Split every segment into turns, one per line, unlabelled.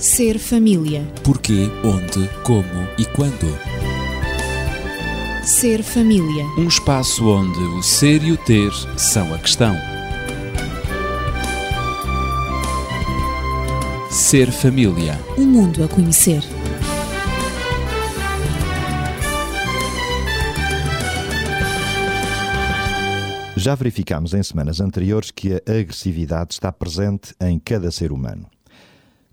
Ser família.
Porquê, onde, como e quando.
Ser família.
Um espaço onde o ser e o ter são a questão. Ser família.
Um mundo a conhecer.
Já verificámos em semanas anteriores que a agressividade está presente em cada ser humano.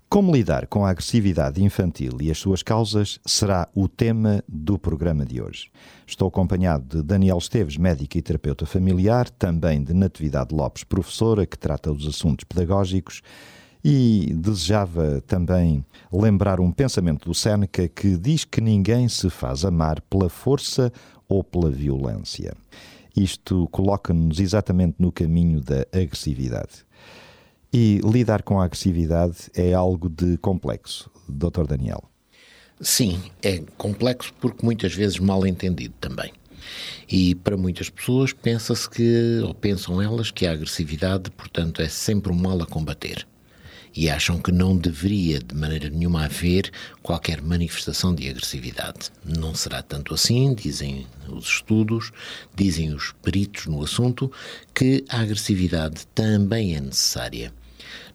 Como lidar com a agressividade infantil e as suas causas será o tema do programa de hoje. Estou acompanhado de Daniel Esteves, médica e terapeuta familiar, também de Natividade Lopes, professora que trata dos assuntos pedagógicos, e desejava também lembrar um pensamento do Séneca que diz que ninguém se faz amar pela força ou pela violência. Isto coloca-nos exatamente no caminho da agressividade. E lidar com a agressividade é algo de complexo, Dr. Daniel.
Sim, é complexo porque muitas vezes mal entendido também. E para muitas pessoas pensa-se que, ou pensam elas, que a agressividade, portanto, é sempre um mal a combater. E acham que não deveria de maneira nenhuma haver qualquer manifestação de agressividade. Não será tanto assim, dizem os estudos, dizem os peritos no assunto, que a agressividade também é necessária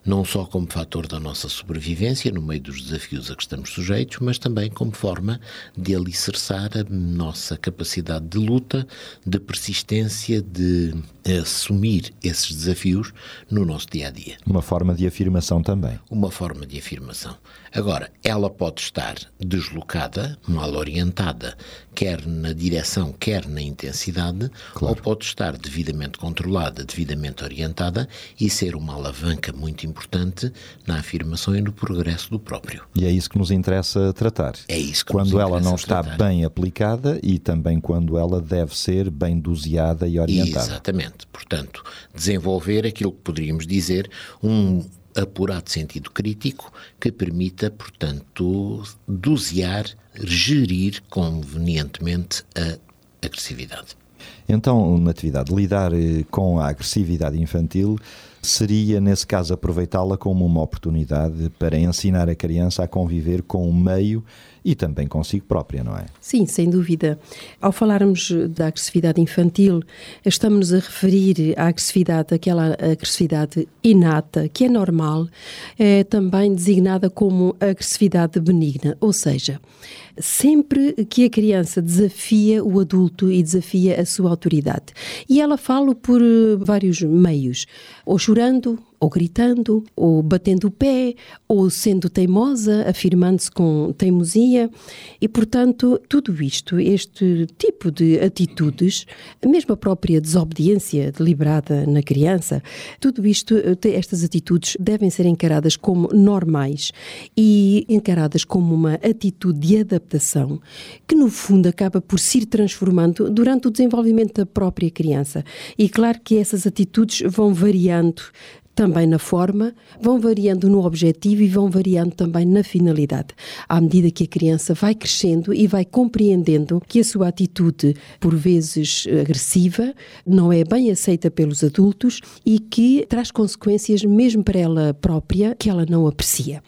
não só como fator da nossa sobrevivência no meio dos desafios a que estamos sujeitos, mas também como forma de alicerçar a nossa capacidade de luta, de persistência, de assumir esses desafios no nosso dia a dia.
Uma forma de afirmação também.
Uma forma de afirmação. Agora, ela pode estar deslocada, mal orientada, quer na direção, quer na intensidade, claro. ou pode estar devidamente controlada, devidamente orientada e ser uma alavanca muito importante na afirmação e no progresso do próprio.
E é isso que nos interessa tratar.
É isso que
Quando ela não
está
tratar. bem aplicada e também quando ela deve ser bem doseada e orientada.
Exatamente. Portanto, desenvolver aquilo que poderíamos dizer um apurado sentido crítico que permita, portanto, dosear, gerir convenientemente a agressividade.
Então, Natividade, lidar eh, com a agressividade infantil seria, nesse caso, aproveitá-la como uma oportunidade para ensinar a criança a conviver com o meio e também consigo própria, não é?
Sim, sem dúvida. Ao falarmos da agressividade infantil, estamos a referir à agressividade, aquela agressividade inata, que é normal, é também designada como agressividade benigna, ou seja, sempre que a criança desafia o adulto e desafia a sua autoridade. E ela fala por vários meios, ou chorando, ou gritando, ou batendo o pé, ou sendo teimosa, afirmando-se com teimosia. E, portanto, tudo isto, este tipo de atitudes, mesmo a própria desobediência deliberada na criança, tudo isto, estas atitudes devem ser encaradas como normais e encaradas como uma atitude de adaptação que, no fundo, acaba por se transformando durante o desenvolvimento da própria criança. E claro que essas atitudes vão variando também na forma, vão variando no objetivo e vão variando também na finalidade. À medida que a criança vai crescendo e vai compreendendo que a sua atitude, por vezes agressiva, não é bem aceita pelos adultos e que traz consequências mesmo para ela própria que ela não aprecia.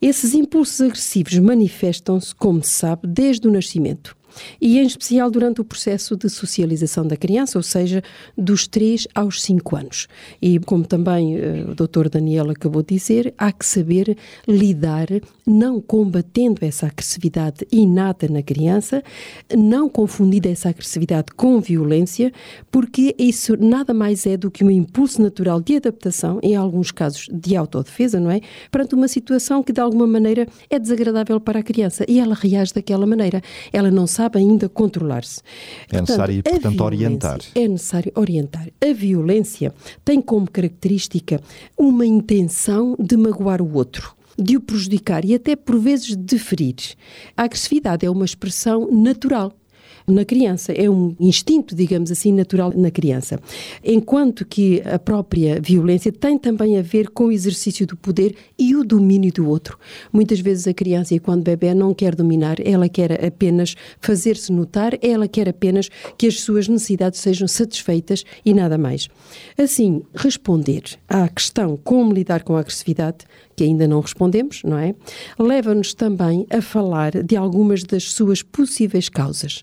Esses impulsos agressivos manifestam-se, como se sabe, desde o nascimento e em especial durante o processo de socialização da criança, ou seja, dos 3 aos 5 anos. E como também uh, o Dr. Daniel acabou de dizer, há que saber lidar, não combatendo essa agressividade inata na criança, não confundir essa agressividade com violência, porque isso nada mais é do que um impulso natural de adaptação, em alguns casos de autodefesa, não é? Perante uma situação que de alguma maneira é desagradável para a criança e ela reage daquela maneira. Ela não sabe sabe ainda controlar-se.
É necessário, portanto, orientar.
É necessário orientar. A violência tem como característica uma intenção de magoar o outro de o prejudicar e até por vezes de ferir. A agressividade é uma expressão natural na criança, é um instinto, digamos assim, natural na criança. Enquanto que a própria violência tem também a ver com o exercício do poder e o domínio do outro. Muitas vezes a criança, quando bebê, não quer dominar, ela quer apenas fazer-se notar, ela quer apenas que as suas necessidades sejam satisfeitas e nada mais. Assim, responder à questão como lidar com a agressividade que ainda não respondemos, não é? Leva-nos também a falar de algumas das suas possíveis causas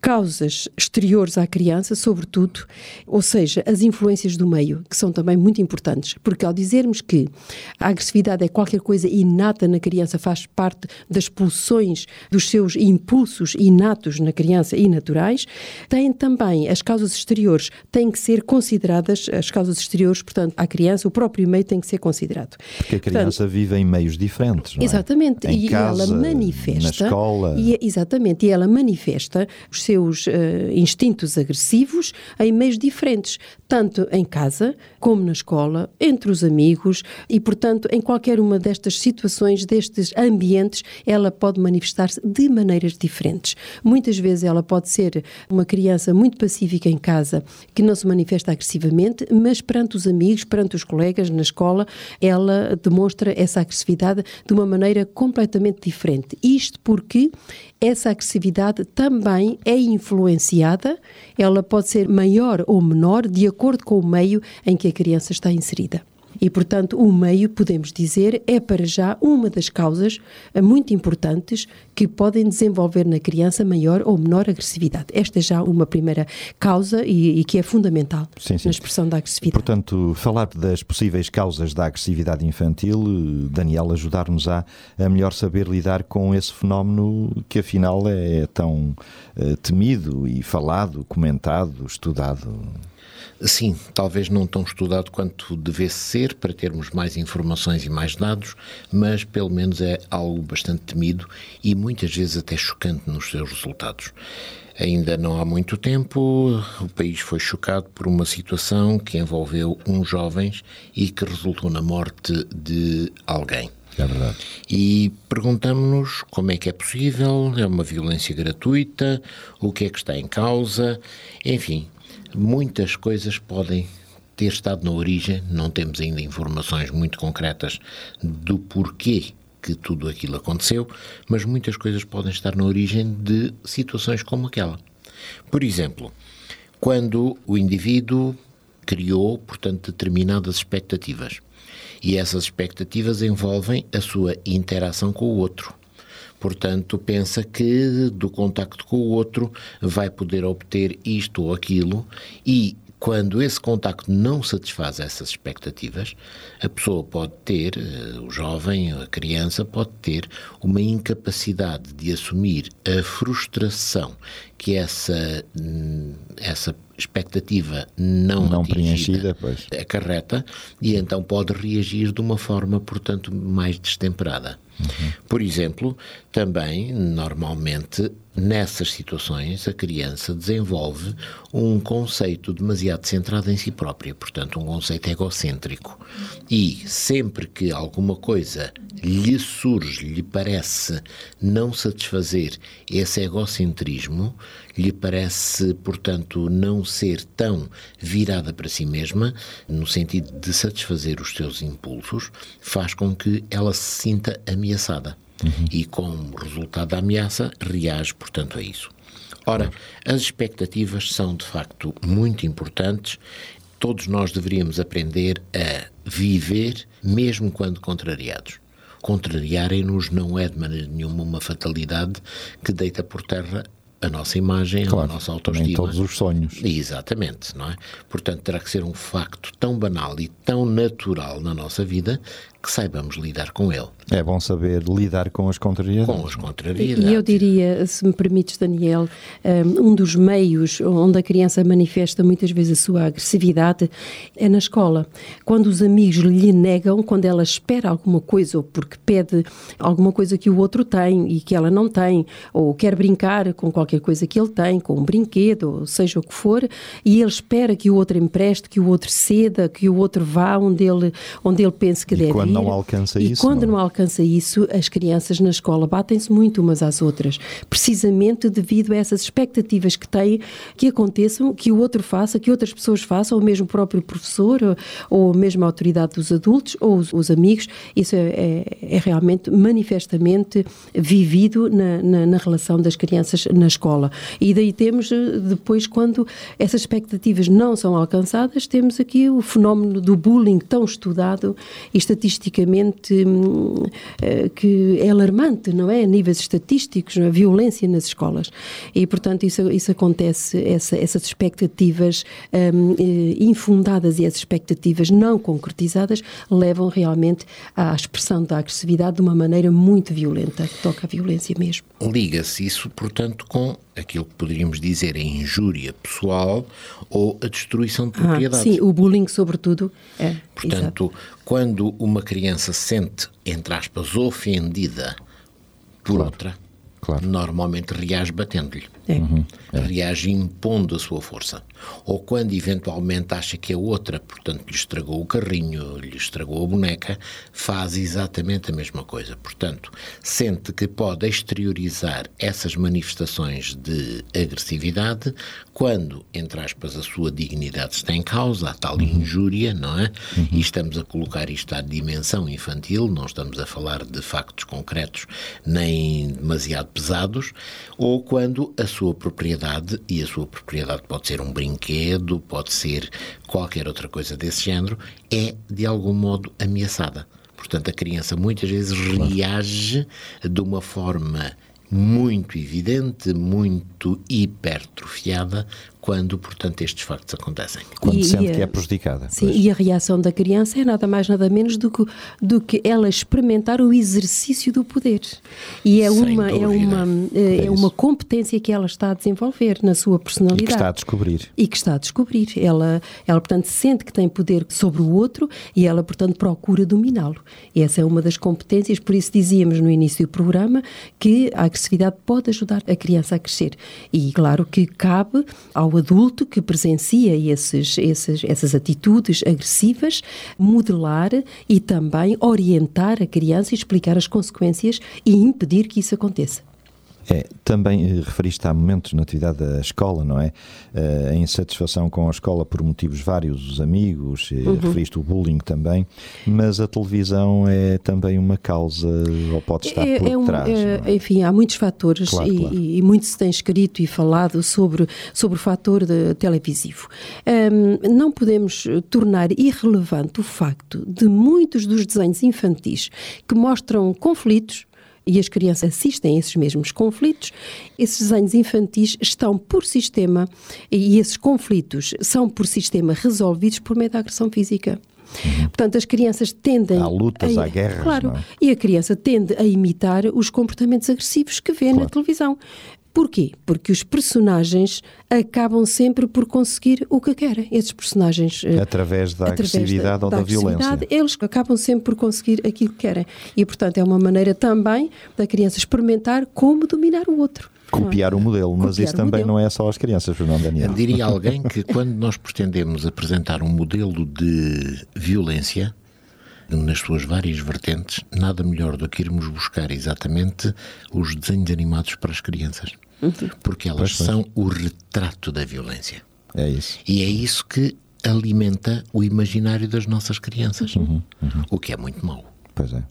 causas exteriores à criança, sobretudo, ou seja, as influências do meio, que são também muito importantes, porque ao dizermos que a agressividade é qualquer coisa inata na criança, faz parte das pulsões dos seus impulsos inatos na criança e naturais, tem também as causas exteriores, têm que ser consideradas, as causas exteriores, portanto, à criança, o próprio meio tem que ser considerado.
Porque a criança portanto, vive em meios diferentes, não
é? Exatamente,
em
e
casa,
ela manifesta.
Na escola.
E, exatamente, e ela manifesta os seus uh, instintos agressivos em meios diferentes, tanto em casa como na escola, entre os amigos e, portanto, em qualquer uma destas situações, destes ambientes, ela pode manifestar-se de maneiras diferentes. Muitas vezes ela pode ser uma criança muito pacífica em casa, que não se manifesta agressivamente, mas perante os amigos, perante os colegas na escola, ela demonstra essa agressividade de uma maneira completamente diferente. Isto porque essa agressividade também é influenciada, ela pode ser maior ou menor de acordo com o meio em que a criança está inserida. E, portanto, o meio, podemos dizer, é para já uma das causas eh, muito importantes que podem desenvolver na criança maior ou menor agressividade. Esta é já uma primeira causa e, e que é fundamental sim, sim. na expressão da agressividade.
Portanto, falar das possíveis causas da agressividade infantil, Daniel, ajudar-nos a, a melhor saber lidar com esse fenómeno que afinal é tão uh, temido e falado, comentado, estudado.
Sim, talvez não tão estudado quanto devesse ser para termos mais informações e mais dados, mas pelo menos é algo bastante temido e muitas vezes até chocante nos seus resultados. Ainda não há muito tempo, o país foi chocado por uma situação que envolveu uns jovens e que resultou na morte de alguém.
É verdade.
E perguntamos-nos como é que é possível, é uma violência gratuita, o que é que está em causa, enfim, muitas coisas podem ter estado na origem, não temos ainda informações muito concretas do porquê que tudo aquilo aconteceu, mas muitas coisas podem estar na origem de situações como aquela. Por exemplo, quando o indivíduo criou, portanto, determinadas expectativas. E essas expectativas envolvem a sua interação com o outro. Portanto, pensa que do contacto com o outro vai poder obter isto ou aquilo e quando esse contacto não satisfaz essas expectativas, a pessoa pode ter, eh, o jovem, a criança, pode ter uma incapacidade de assumir a frustração que essa, hum, essa expectativa não,
não preenchida pois.
acarreta e então pode reagir de uma forma, portanto, mais destemperada. Uhum. Por exemplo, também, normalmente, nessas situações, a criança desenvolve um conceito demasiado centrado em si própria, portanto, um conceito egocêntrico. E sempre que alguma coisa lhe surge, lhe parece não satisfazer esse egocentrismo, lhe parece, portanto, não ser tão virada para si mesma, no sentido de satisfazer os seus impulsos, faz com que ela se sinta ameaçada. Uhum. E, como resultado da ameaça, reage, portanto, a isso. Ora, as expectativas são de facto muito importantes. Todos nós deveríamos aprender a viver, mesmo quando contrariados. Contrariarem-nos não é de maneira nenhuma uma fatalidade que deita por terra a nossa imagem, claro, a nossa autoestima. Nem
todos os sonhos.
Exatamente, não é? Portanto, terá que ser um facto tão banal e tão natural na nossa vida que saibamos lidar com ele.
É bom saber lidar com as contrariedades.
Com as contrariedades.
E eu diria, se me permites, Daniel, um dos meios onde a criança manifesta muitas vezes a sua agressividade é na escola. Quando os amigos lhe negam, quando ela espera alguma coisa ou porque pede alguma coisa que o outro tem e que ela não tem, ou quer brincar com qualquer coisa que ele tem, com um brinquedo, ou seja o que for, e ele espera que o outro empreste, que o outro ceda, que o outro vá onde ele, onde ele pense que e deve
quando não alcança
e
isso,
quando
não-
não alcança isso, as crianças na escola batem-se muito umas às outras, precisamente devido a essas expectativas que têm que aconteçam, que o outro faça, que outras pessoas façam, ou mesmo o próprio professor, ou, ou mesmo a autoridade dos adultos, ou os, os amigos. Isso é, é- é realmente manifestamente vivido na, na- na relação das crianças na escola. E daí temos, eh, depois, quando essas expectativas não são alcançadas, temos aqui o fenómeno do bullying tão estudado e estatisticamente hum, eh, que é alarmante, não é? A níveis estatísticos, a violência nas escolas. E, portanto, isso, isso acontece, essa- essas expectativas hum, eh, infundadas e essas expectativas não concretizadas levam realmente à expressão da agressividade de uma maneira muito violenta, que toca à violência mesmo.
Liga-se isso, portanto, com aquilo que poderíamos dizer a injúria pessoal ou a destruição de
Ah,
propriedade.
sim, o bullying, sobretudo. É, exato.
Portanto, quando uma criança se sente, entre aspas, ofendida por outra,
claro.
normalmente reage batendo-lhe.
É.
Reage impondo a sua força. Ou quando eventualmente acha que a outra, portanto, lhe estragou o carrinho, lhe estragou a boneca, faz exatamente a mesma coisa. Portanto, sente que pode exteriorizar essas manifestações de agressividade quando, entre aspas, a sua dignidade está em causa, a tal injúria, não é? E estamos a colocar isto à dimensão infantil, não estamos a falar de factos concretos nem demasiado pesados, ou quando a sua propriedade, e a sua propriedade pode ser um brinquedo, pode ser qualquer outra coisa desse género, é de algum modo ameaçada. Portanto, a criança muitas vezes reage de uma forma muito evidente, muito hipertrofiada, quando, portanto, estes factos acontecem.
Quando
E-
sente
e a-
que é prejudicada.
Sim,
Pois.
e a reação da criança é nada mais nada menos do que, do que ela experimentar o exercício do poder. E é
Sem
uma, é uma, é
É
uma competência que ela está a desenvolver na sua
E
personalidade.
que está a descobrir.
E que está a descobrir. Ela, ela, portanto, sente que tem poder sobre o outro e ela, portanto, procura dominá-lo. E essa é uma das competências, por isso dizíamos no início do programa que a agressividade pode ajudar a criança a crescer. E claro que cabe ao adulto que presencia esses, esses, essas atitudes agressivas modelar e também orientar a criança e explicar as consequências e impedir que isso aconteça.
É, também eh, referiste há momentos na atividade da escola, não é? Eh, a insatisfação com a escola por motivos vários, os amigos, eh,
Uhum.
referiste o bullying também, mas a televisão é também uma causa, ou pode estar por
um-
trás.
é-
é?
enfim, há muitos fatores
Claro,
e,
claro.
e- e muito se tem escrito e falado sobre, sobre o fator televisivo. Hum, não podemos tornar irrelevante o facto de muitos dos desenhos infantis que mostram conflitos e as crianças assistem a esses mesmos conflitos, esses desenhos infantis estão por sistema e esses conflitos são por sistema resolvidos por meio da agressão física. Portanto, as crianças tendem.
Há lutas,
a-
há guerras,
Claro.
é?
E a criança tende a imitar os comportamentos agressivos que vê na
Claro.
televisão. Porquê? Porque os personagens acabam sempre por conseguir o que querem. Esses personagens. eh,
Através da
através
agressividade ou da
agressividade,
violência.
Eles acabam sempre por conseguir aquilo que querem. E, portanto, é uma maneira também da criança experimentar como dominar o outro.
Copiar o modelo, mas
Copiar
isso também
modelo.
não é só as crianças, Fernando Daniel.
Diria alguém que quando nós pretendemos apresentar um modelo de violência, nas suas várias vertentes, nada melhor do que irmos buscar exatamente os desenhos animados para as crianças. Porque elas
Pois,
são o retrato da violência.
É isso.
E é isso que alimenta o imaginário das nossas crianças.
Uhum,
O que é muito mau.
Pois é.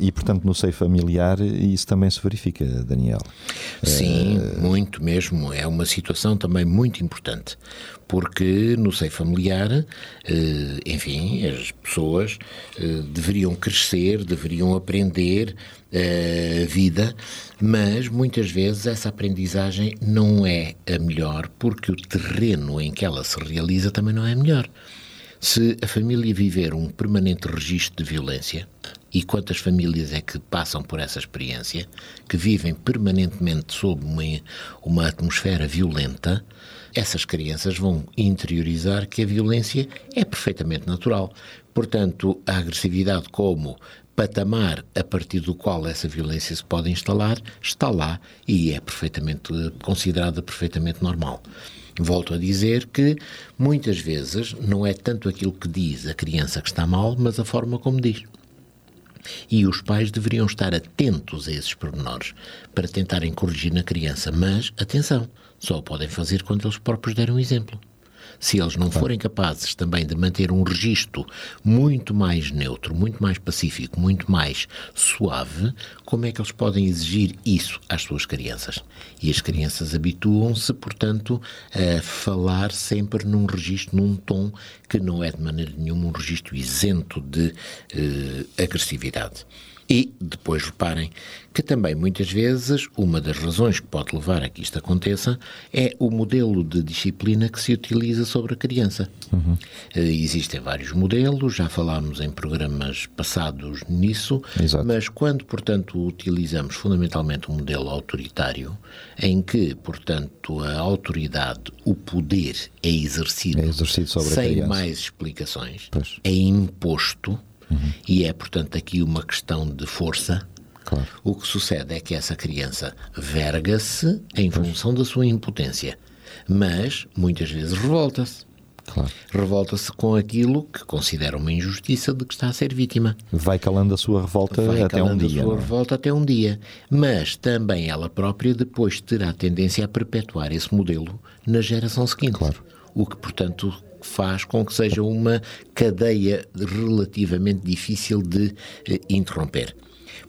E, portanto, no seio familiar, isso também se verifica, Daniel.
Sim,
Eh,
muito mesmo. É uma situação também muito importante, porque no seio familiar, eh, enfim, as pessoas eh, deveriam crescer, deveriam aprender a vida, mas muitas vezes essa aprendizagem não é a melhor, porque o terreno em que ela se realiza também não é melhor. Se a família viver um permanente registro de violência, e quantas famílias é que passam por essa experiência, que vivem permanentemente sob uma, uma atmosfera violenta, essas crianças vão interiorizar que a violência é perfeitamente natural. Portanto, a agressividade como patamar a partir do qual essa violência se pode instalar está lá e é perfeitamente considerada perfeitamente normal. Volto a dizer que muitas vezes não é tanto aquilo que diz a criança que está mal, mas a forma como diz. E os pais deveriam estar atentos a esses pormenores para tentarem corrigir na criança, mas atenção, só o podem fazer quando eles próprios derem um exemplo se eles não forem capazes também de manter um registro muito mais neutro, muito mais pacífico, muito mais suave, como é que eles podem exigir isso às suas crianças? E as crianças habituam-se, portanto, a falar sempre num registro, num tom que não é de maneira nenhuma um registro isento de eh, agressividade. E depois reparem que também muitas vezes uma das razões que pode levar a que isto aconteça é o modelo de disciplina que se utiliza sobre a criança. Uhum. Existem vários modelos, já falámos em programas passados nisso, Exato. mas quando, portanto, utilizamos fundamentalmente um modelo autoritário, em que, portanto, a autoridade, o poder é exercido,
é exercido
sem mais explicações, pois. é imposto Uhum. E é, portanto, aqui uma questão de força. Claro. O que sucede é que essa criança verga-se em pois. função da sua impotência, mas muitas vezes revolta-se. Claro. Revolta-se com aquilo que considera uma injustiça de que está a ser vítima.
Vai calando a sua revolta Vai até um dia.
a sua é? revolta até um dia. Mas também ela própria depois terá tendência a perpetuar esse modelo na geração seguinte. Claro. O que, portanto, faz com que seja uma cadeia relativamente difícil de eh, interromper.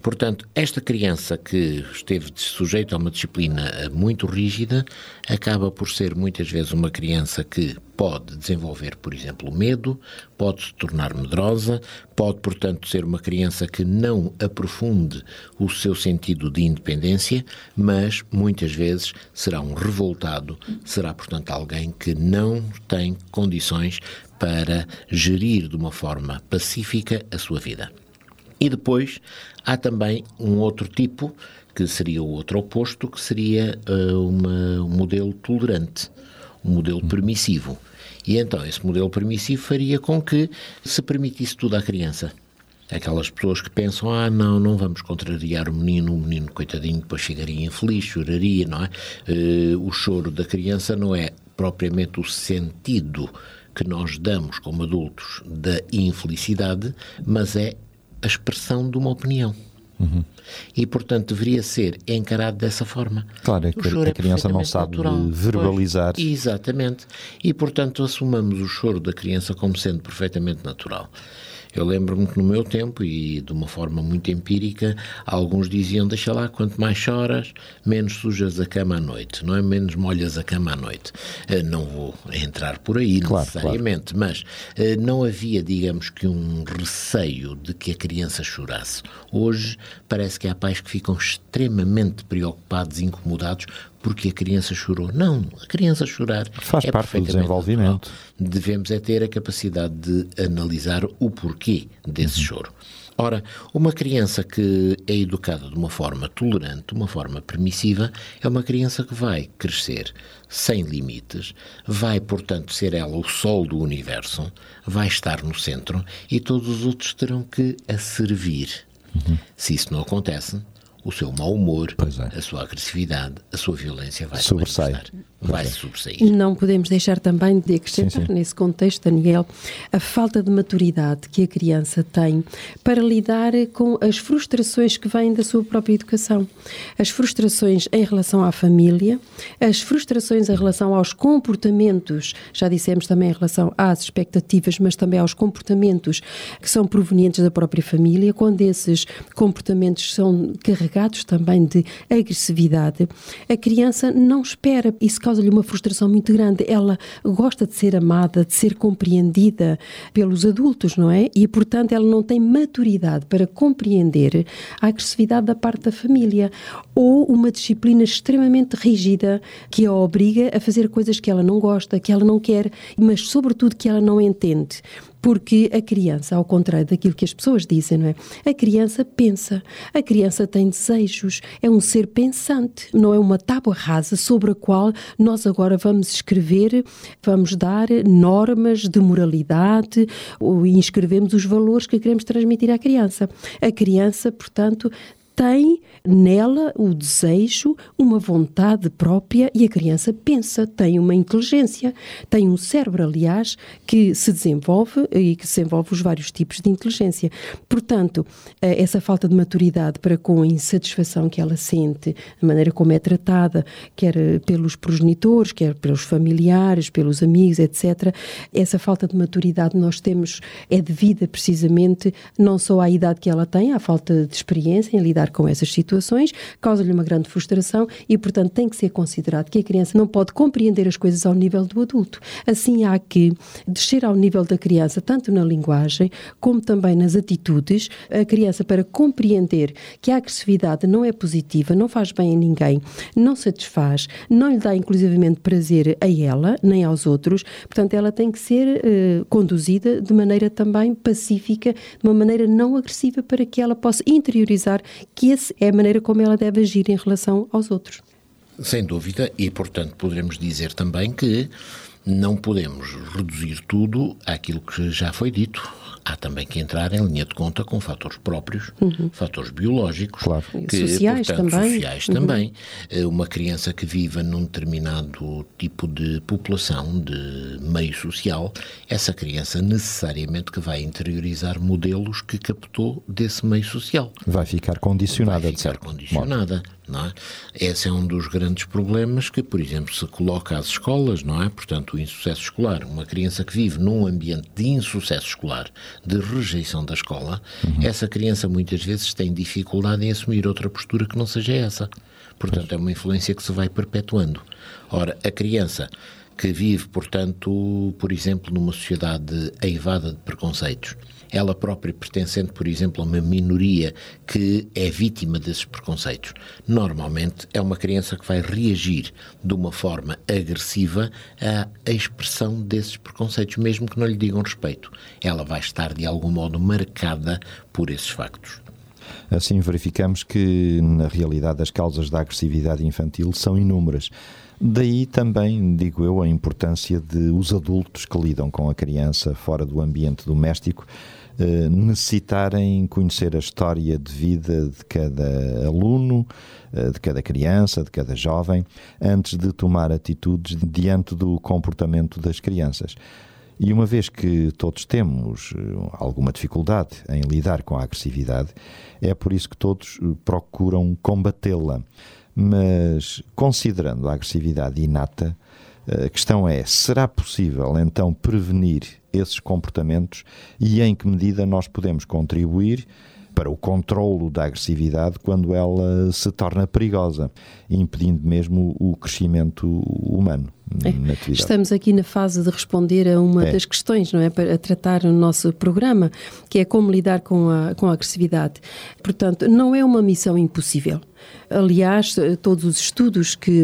Portanto, esta criança que esteve sujeita a uma disciplina eh, muito rígida acaba por ser muitas vezes uma criança que pode desenvolver, por exemplo, medo, pode se tornar medrosa, pode, portanto, ser uma criança que não aprofunde o seu sentido de independência, mas muitas vezes será um revoltado, será, portanto, alguém que não tem condições para gerir de uma forma pacífica a sua vida. E depois há também um outro tipo, que seria o outro oposto, que seria uh, uma, um modelo tolerante, um modelo permissivo. E então esse modelo permissivo faria com que se permitisse tudo à criança. Aquelas pessoas que pensam, ah, não, não vamos contrariar o menino, o menino, coitadinho, depois chegaria infeliz, choraria, não é? Uh, o choro da criança não é propriamente o sentido que nós damos como adultos da infelicidade, mas é a expressão de uma opinião. Uhum. E, portanto, deveria ser encarado dessa forma.
Claro, é que a, é criança não sabe natural. verbalizar.
Pois, exatamente. E, portanto, assumamos o choro da criança como sendo perfeitamente natural. Eu lembro-me que no meu tempo, e de uma forma muito empírica, alguns diziam: deixa lá, quanto mais choras, menos sujas a cama à noite, não é? Menos molhas a cama à noite. Eh, não vou entrar por aí claro, necessariamente, claro. mas eh, não havia, digamos que, um receio de que a criança chorasse. Hoje parece que há pais que ficam extremamente preocupados incomodados porque a criança chorou. Não, a criança chorar
faz
é
parte do desenvolvimento.
Natural. Devemos é ter a capacidade de analisar o porquê desse uhum. choro. Ora, uma criança que é educada de uma forma tolerante, de uma forma permissiva, é uma criança que vai crescer sem limites, vai, portanto, ser ela o sol do universo, vai estar no centro e todos os outros terão que a servir. Uhum. Se isso não acontece, o seu mau humor, é. a sua agressividade, a sua violência vai
sobressair.
Vai sobressair.
Não podemos deixar também de acrescentar sim, sim. nesse contexto, Daniel, a falta de maturidade que a criança tem para lidar com as frustrações que vêm da sua própria educação. As frustrações em relação à família, as frustrações em relação aos comportamentos, já dissemos também em relação às expectativas, mas também aos comportamentos que são provenientes da própria família, quando esses comportamentos são carregados carregados também de agressividade, a criança não espera, isso causa-lhe uma frustração muito grande. Ela gosta de ser amada, de ser compreendida pelos adultos, não é? E, portanto, ela não tem maturidade para compreender a agressividade da parte da família ou uma disciplina extremamente rígida que a obriga a fazer coisas que ela não gosta, que ela não quer, mas, sobretudo, que ela não entende. Porque a criança, ao contrário daquilo que as pessoas dizem, não é? A criança pensa, a criança tem desejos, é um ser pensante, não é uma tábua rasa sobre a qual nós agora vamos escrever, vamos dar normas de moralidade ou inscrevemos os valores que queremos transmitir à criança. A criança, portanto, tem nela o desejo, uma vontade própria e a criança pensa, tem uma inteligência, tem um cérebro, aliás, que se desenvolve e que desenvolve os vários tipos de inteligência. Portanto, eh, essa falta de maturidade para com a insatisfação que ela sente, a maneira como é tratada, quer eh, pelos progenitores, quer pelos familiares, pelos amigos, etc., essa falta de maturidade nós temos é devida precisamente não só à idade que ela tem, à falta de experiência em lidar com essas situações situações, causa-lhe uma grande frustração e, portanto, tem que ser considerado que a criança não pode compreender as coisas ao nível do adulto. Assim, há que descer ao nível da criança, tanto na linguagem como também nas atitudes. A criança, para compreender que a agressividade não é positiva, não faz bem a ninguém, não satisfaz, não lhe dá inclusivamente prazer a ela, nem aos outros, portanto, ela tem que ser eh, conduzida de maneira também pacífica, de uma maneira não agressiva, para que ela possa interiorizar que esse é a maneira como ela deve agir em relação aos outros.
Sem dúvida, e portanto poderemos dizer também que não podemos reduzir tudo àquilo que já foi dito há também que entrar em linha de conta com fatores próprios, uhum. fatores biológicos,
claro.
que,
sociais
portanto,
também.
sociais uhum. também. Eh, uma criança que viva num determinado tipo de população, de meio social, essa criança necessariamente que vai interiorizar modelos que captou desse meio social.
Vai ficar condicionada,
vai ficar condicionada. Não é? Esse é um dos grandes problemas que, por exemplo, se coloca às escolas, não é? Portanto, o insucesso escolar. Uma criança que vive num ambiente de insucesso escolar, de rejeição da escola, uhum. essa criança muitas vezes tem dificuldade em assumir outra postura que não seja essa. Portanto, é uma influência que se vai perpetuando. Ora, a criança que vive, portanto, por exemplo, numa sociedade aivada de preconceitos, ela própria pertencendo, por exemplo, a uma minoria que é vítima desses preconceitos. Normalmente é uma criança que vai reagir de uma forma agressiva à expressão desses preconceitos, mesmo que não lhe digam respeito. Ela vai estar de algum modo marcada por esses factos.
Assim verificamos que, na realidade, as causas da agressividade infantil são inúmeras. Daí também, digo eu, a importância de os adultos que lidam com a criança fora do ambiente doméstico eh, necessitarem conhecer a história de vida de cada aluno, eh, de cada criança, de cada jovem, antes de tomar atitudes diante do comportamento das crianças. E uma vez que todos temos eh, alguma dificuldade em lidar com a agressividade, é por isso que todos procuram combatê-la. Mas, considerando a agressividade inata, a questão é: será possível então prevenir esses comportamentos e em que medida nós podemos contribuir para o controlo da agressividade quando ela se torna perigosa, impedindo mesmo o crescimento humano?
É. Estamos aqui na fase de responder a uma é. das questões, não é? Para tratar no nosso programa, que é como lidar com a, com a agressividade. Portanto, não é uma missão impossível. Aliás, todos os estudos que,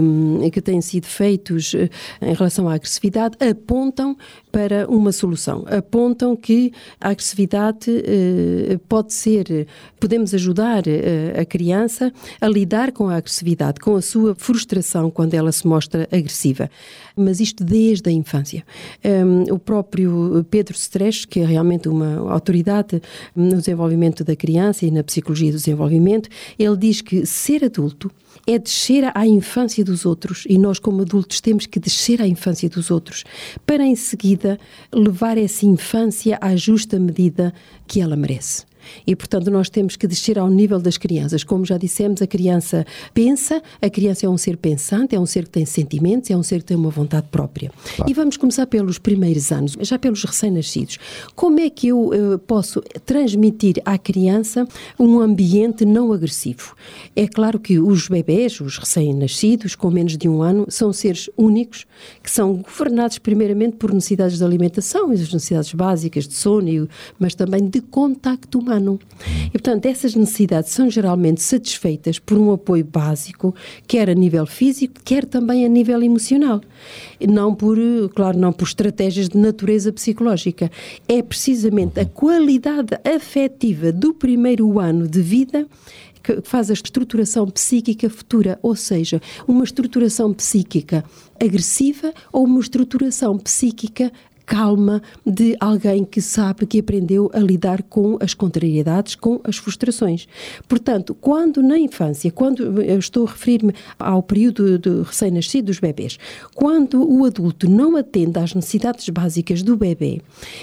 que têm sido feitos eh, em relação à agressividade apontam para uma solução. Apontam que a agressividade eh, pode ser, podemos ajudar eh, a criança a lidar com a agressividade, com a sua frustração quando ela se mostra agressiva. Mas isto desde a infância. Um, o próprio Pedro Stresch, que é realmente uma autoridade no desenvolvimento da criança e na psicologia do desenvolvimento, ele diz que ser adulto é descer à infância dos outros e nós, como adultos, temos que descer à infância dos outros para em seguida levar essa infância à justa medida que ela merece. E, portanto, nós temos que descer ao nível das crianças. Como já dissemos, a criança pensa, a criança é um ser pensante, é um ser que tem sentimentos, é um ser que tem uma vontade própria. Claro. E vamos começar pelos primeiros anos, já pelos recém-nascidos. Como é que eu uh, posso transmitir à criança um ambiente não agressivo? É claro que os bebés, os recém-nascidos, com menos de um ano, são seres únicos, que são governados primeiramente por necessidades de alimentação, as necessidades básicas de sono, mas também de contacto humano ano. E, portanto, essas necessidades são geralmente satisfeitas por um apoio básico, quer a nível físico, quer também a nível emocional. Não por, claro, não por estratégias de natureza psicológica. É precisamente a qualidade afetiva do primeiro ano de vida que faz a estruturação psíquica futura, ou seja, uma estruturação psíquica agressiva ou uma estruturação psíquica calma de alguém que sabe que aprendeu a lidar com as contrariedades, com as frustrações. Portanto, quando na infância, quando eu estou a referir-me ao período de recém-nascido dos bebês, quando o adulto não atende às necessidades básicas do bebê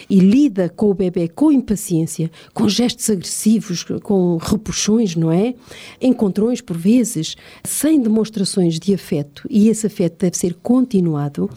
e lida com o bebê com impaciência, com gestos agressivos, com repuxões, não é? Encontrões por vezes, sem demonstrações de afeto, e esse afeto deve ser continuado,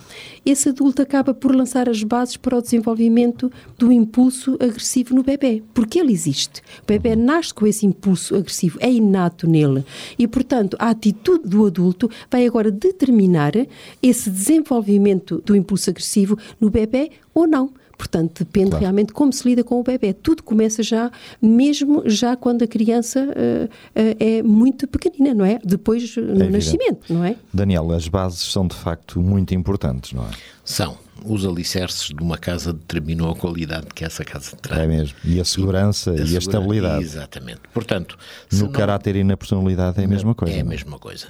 esse adulto acaba por lançar as bases bases para o desenvolvimento do impulso agressivo no bebê, porque ele existe. O bebê nasce com esse impulso agressivo, é inato nele. E, portanto, a atitude do adulto vai agora determinar esse desenvolvimento do impulso agressivo no bebê ou não. Portanto, depende claro. realmente como se lida com o bebê. Tudo começa já, mesmo já quando a criança uh, uh, é muito pequenina, não é? Depois no é nascimento, não é?
Daniel, as bases são de facto muito importantes, não é?
São os alicerces de uma casa determinam a qualidade que essa casa terá.
É mesmo. E a segurança e a, e a estabilidade.
Exatamente. Portanto,
no não, caráter e na personalidade é a mesma coisa.
É a? É? mesma coisa.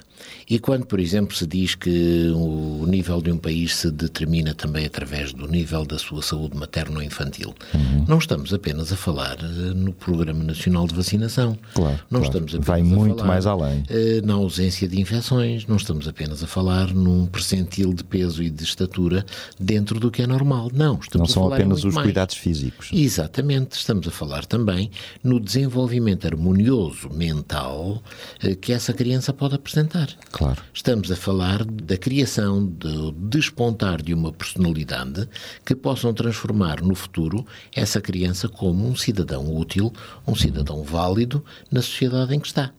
E quando, por exemplo, se diz que o nível de um país se determina também através do nível da sua saúde materno-infantil, uhum. não estamos apenas a falar eh, no Programa Nacional de Vacinação.
Claro.
Não
claro.
estamos apenas
Vai muito
falar,
mais além.
Eh, na ausência de infecções, não estamos apenas a falar num percentil de peso e de estatura dentro do que é normal. Não, estamos
não
a
são apenas os
mais.
cuidados físicos.
Exatamente, estamos a falar também no desenvolvimento harmonioso mental eh, que essa criança pode apresentar.
Claro.
Estamos a falar da criação, do despontar de uma personalidade que possam transformar no futuro essa criança como um cidadão útil, um cidadão válido na sociedade em que está.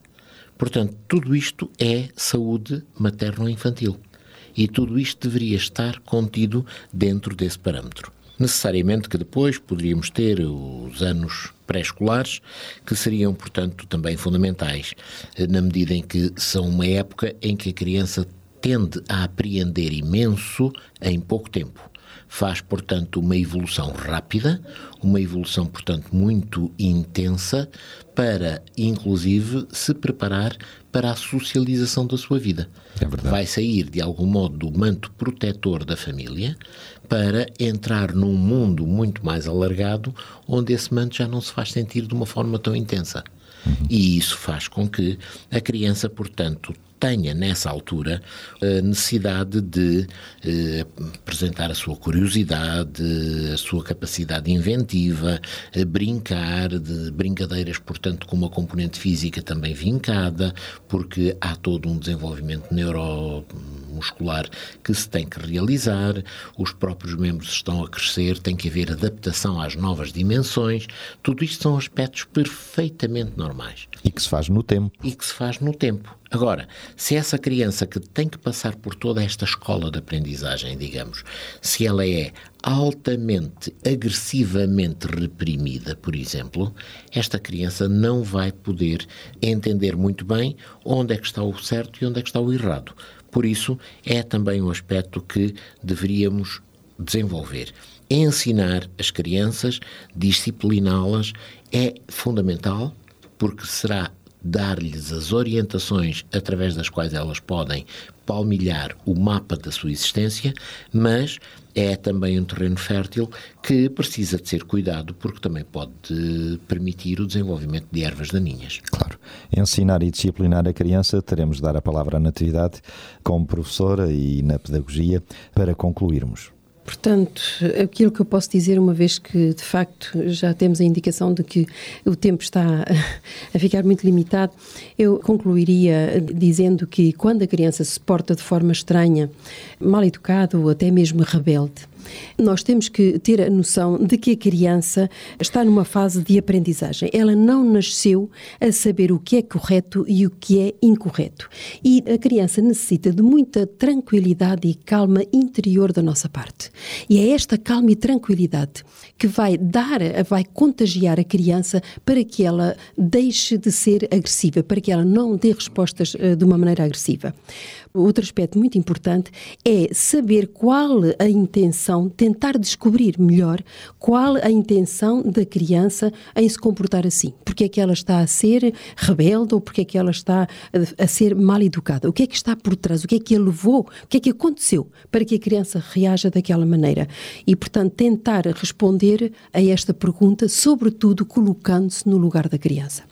Portanto, tudo isto é saúde materno-infantil e tudo isto deveria estar contido dentro desse parâmetro. Necessariamente que depois poderíamos ter os anos pré-escolares, que seriam, portanto, também fundamentais, na medida em que são uma época em que a criança tende a apreender imenso em pouco tempo. Faz, portanto, uma evolução rápida, uma evolução, portanto, muito intensa, para, inclusive, se preparar para a socialização da sua vida.
É verdade.
Vai sair, de algum modo, do manto protetor da família para entrar num mundo muito mais alargado, onde esse manto já não se faz sentir de uma forma tão intensa. Uhum. E isso faz com que a criança, portanto, tenha, nessa altura, a necessidade de eh, apresentar a sua curiosidade, a sua capacidade inventiva, brincar, de brincadeiras, portanto, com uma componente física também vincada, porque há todo um desenvolvimento neuromuscular que se tem que realizar, os próprios membros estão a crescer, tem que haver adaptação às novas dimensões, tudo isto são aspectos perfeitamente normais.
E que se faz no tempo.
E que se faz no tempo. Agora, se essa criança que tem que passar por toda esta escola de aprendizagem, digamos, se ela é altamente, agressivamente reprimida, por exemplo, esta criança não vai poder entender muito bem onde é que está o certo e onde é que está o errado. Por isso, é também um aspecto que deveríamos desenvolver. Ensinar as crianças, discipliná-las, é fundamental, porque será dar-lhes as orientações através das quais elas podem palmilhar o mapa da sua existência, mas é também um terreno fértil que precisa de ser cuidado porque também pode permitir o desenvolvimento de ervas daninhas.
Claro. Ensinar e disciplinar a criança, teremos de dar a palavra à Natividade como professora e na pedagogia para concluirmos.
Portanto, aquilo que eu posso dizer, uma vez que de facto já temos a indicação de que o tempo está a ficar muito limitado, eu concluiria dizendo que quando a criança se porta de forma estranha, mal educada ou até mesmo rebelde, nós temos que ter a noção de que a criança está numa fase de aprendizagem. Ela não nasceu a saber o que é correto e o que é incorreto. E a criança necessita de muita tranquilidade e calma interior da nossa parte. E é esta calma e tranquilidade que vai dar, vai contagiar a criança para que ela deixe de ser agressiva, para que ela não dê respostas uh, de uma maneira agressiva. Outro aspecto muito importante é saber qual a intenção, tentar descobrir melhor qual a intenção da criança em se comportar assim. Porque é que ela está a ser rebelde ou porque é que ela está a, a ser mal educada? O que é que está por trás? O que é que a levou? O que é que aconteceu para que a criança reaja daquela maneira? E, portanto, tentar responder a esta pergunta, sobretudo colocando-se no lugar da criança.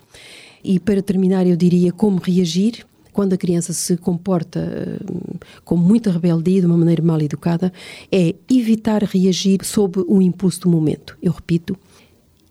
E para terminar, eu diria como reagir quando a criança se comporta uh, com muita rebeldia, de uma maneira mal educada, é evitar reagir sob o impulso do momento. Eu repito,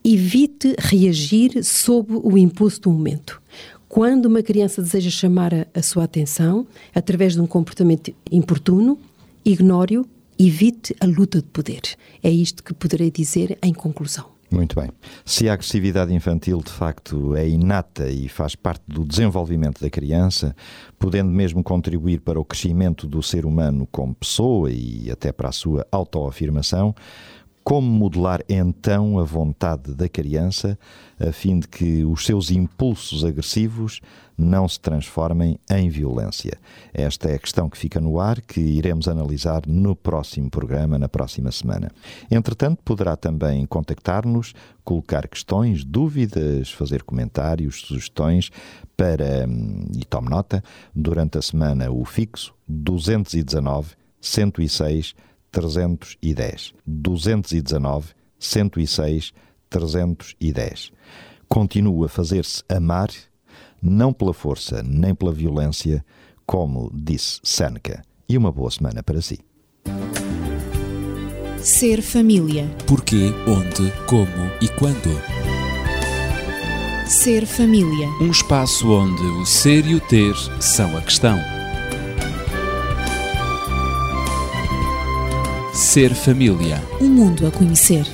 evite reagir sob o impulso do momento. Quando uma criança deseja chamar a, a sua atenção através de um comportamento importuno, ignore-o, evite a luta de poder. É isto que poderei dizer em conclusão.
Muito bem. Se a agressividade infantil de facto é inata e faz parte do desenvolvimento da criança, podendo mesmo contribuir para o crescimento do ser humano como pessoa e até para a sua autoafirmação, como modelar então a vontade da criança a fim de que os seus impulsos agressivos não se transformem em violência? Esta é a questão que fica no ar, que iremos analisar no próximo programa, na próxima semana. Entretanto, poderá também contactar-nos, colocar questões, dúvidas, fazer comentários, sugestões para, e tome nota, durante a semana o fixo 219 106 310. 219 106 310. Continua a fazer-se amar, não pela força nem pela violência, como disse Seneca. E uma boa semana para si.
Ser família.
Porquê, onde, como e quando.
Ser família.
Um espaço onde o ser e o ter são a questão. Ser família.
Um mundo a conhecer.